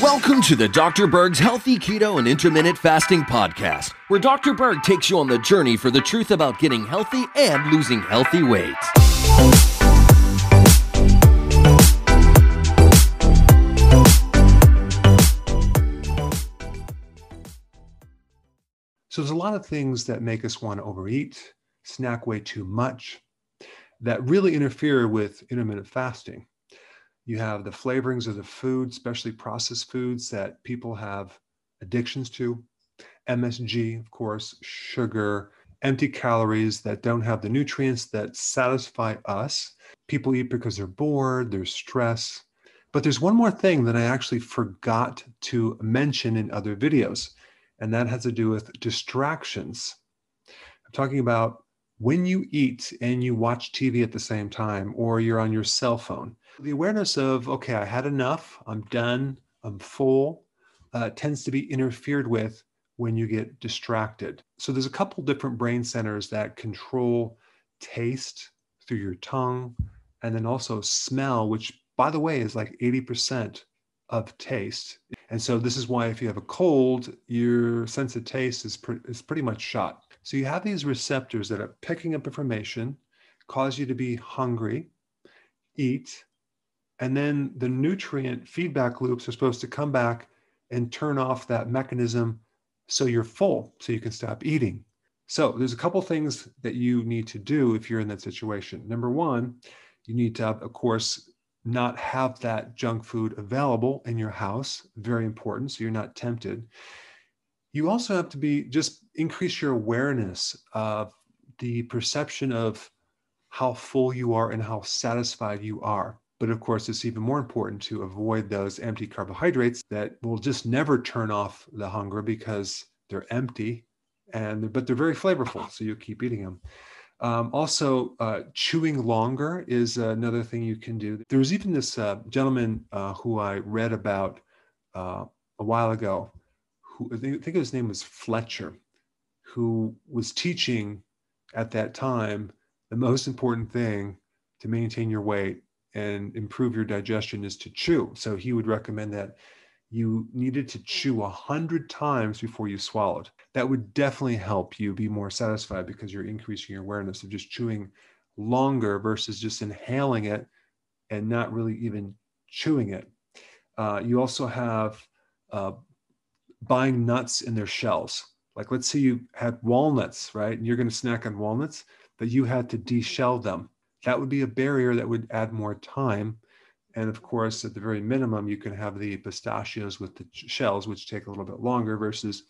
Welcome to the Dr. Berg's Healthy Keto and Intermittent Fasting Podcast, where Dr. Berg takes you on the journey for the truth about getting healthy and losing healthy weight. So there's a lot of things that make us want to overeat, snack way too much, that really interfere with intermittent fasting. You have the flavorings of the food, especially processed foods that people have addictions to. MSG, of course, sugar, empty calories that don't have the nutrients that satisfy us. People eat because they're bored, there's stress. But there's one more thing that I actually forgot to mention in other videos, and that has to do with distractions. I'm talking about when you eat and you watch TV at the same time, or you're on your cell phone the awareness of, okay, I had enough, I'm done, I'm full, uh, tends to be interfered with when you get distracted. So there's a couple different brain centers that control taste through your tongue and then also smell, which by the way is like 80% of taste. And so this is why if you have a cold, your sense of taste is, pre- is pretty much shot. So you have these receptors that are picking up information, cause you to be hungry, eat, and then the nutrient feedback loops are supposed to come back and turn off that mechanism so you're full, so you can stop eating. So there's a couple things that you need to do if you're in that situation. Number one, you need to, of course, not have that junk food available in your house. Very important. So you're not tempted. You also have to be just increase your awareness of the perception of how full you are and how satisfied you are. But of course, it's even more important to avoid those empty carbohydrates that will just never turn off the hunger because they're empty and but they're very flavorful. So you keep eating them. Um, also, uh, chewing longer is another thing you can do. There was even this uh, gentleman uh, who I read about uh, a while ago, who I think, his name was Fletcher, who was teaching at that time the most important thing to maintain your weight and improve your digestion is to chew. So he would recommend that you needed to chew a hundred times before you swallowed. That would definitely help you be more satisfied because you're increasing your awareness of just chewing longer versus just inhaling it and not really even chewing it. Uh, you also have uh, buying nuts in their shells. Like let's say you had walnuts, right? And you're going to snack on walnuts, but you had to deshell them that would be a barrier that would add more time. And of course, at the very minimum, you can have the pistachios with the shells, which take a little bit longer versus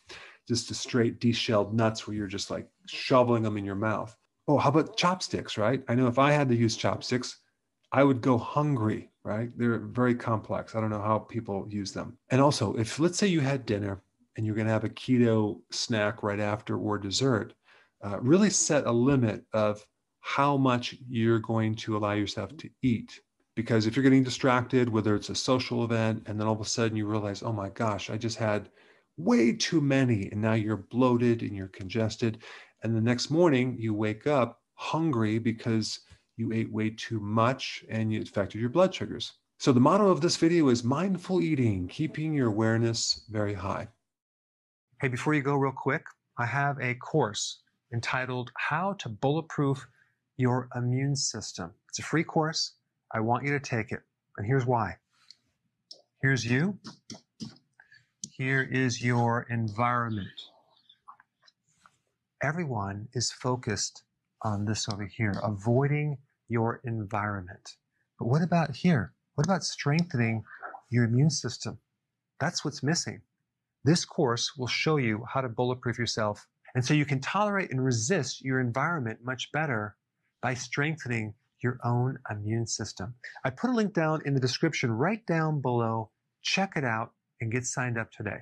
just the straight deshelled nuts where you're just like shoveling them in your mouth. Oh, how about chopsticks, right? I know if I had to use chopsticks, I would go hungry, right? They're very complex. I don't know how people use them. And also, if let's say you had dinner and you're going to have a keto snack right after or dessert, uh, really set a limit of how much you're going to allow yourself to eat. Because if you're getting distracted, whether it's a social event, and then all of a sudden you realize, oh my gosh, I just had way too many, and now you're bloated and you're congested. And the next morning you wake up hungry because you ate way too much and it affected your blood sugars. So the motto of this video is mindful eating, keeping your awareness very high. Hey, before you go real quick, I have a course entitled How to Bulletproof your immune system. It's a free course. I want you to take it. And here's why. Here's you. Here is your environment. Everyone is focused on this over here, avoiding your environment. But what about here? What about strengthening your immune system? That's what's missing. This course will show you how to bulletproof yourself. And so you can tolerate and resist your environment much better by strengthening your own immune system. I put a link down in the description right down below. Check it out and get signed up today.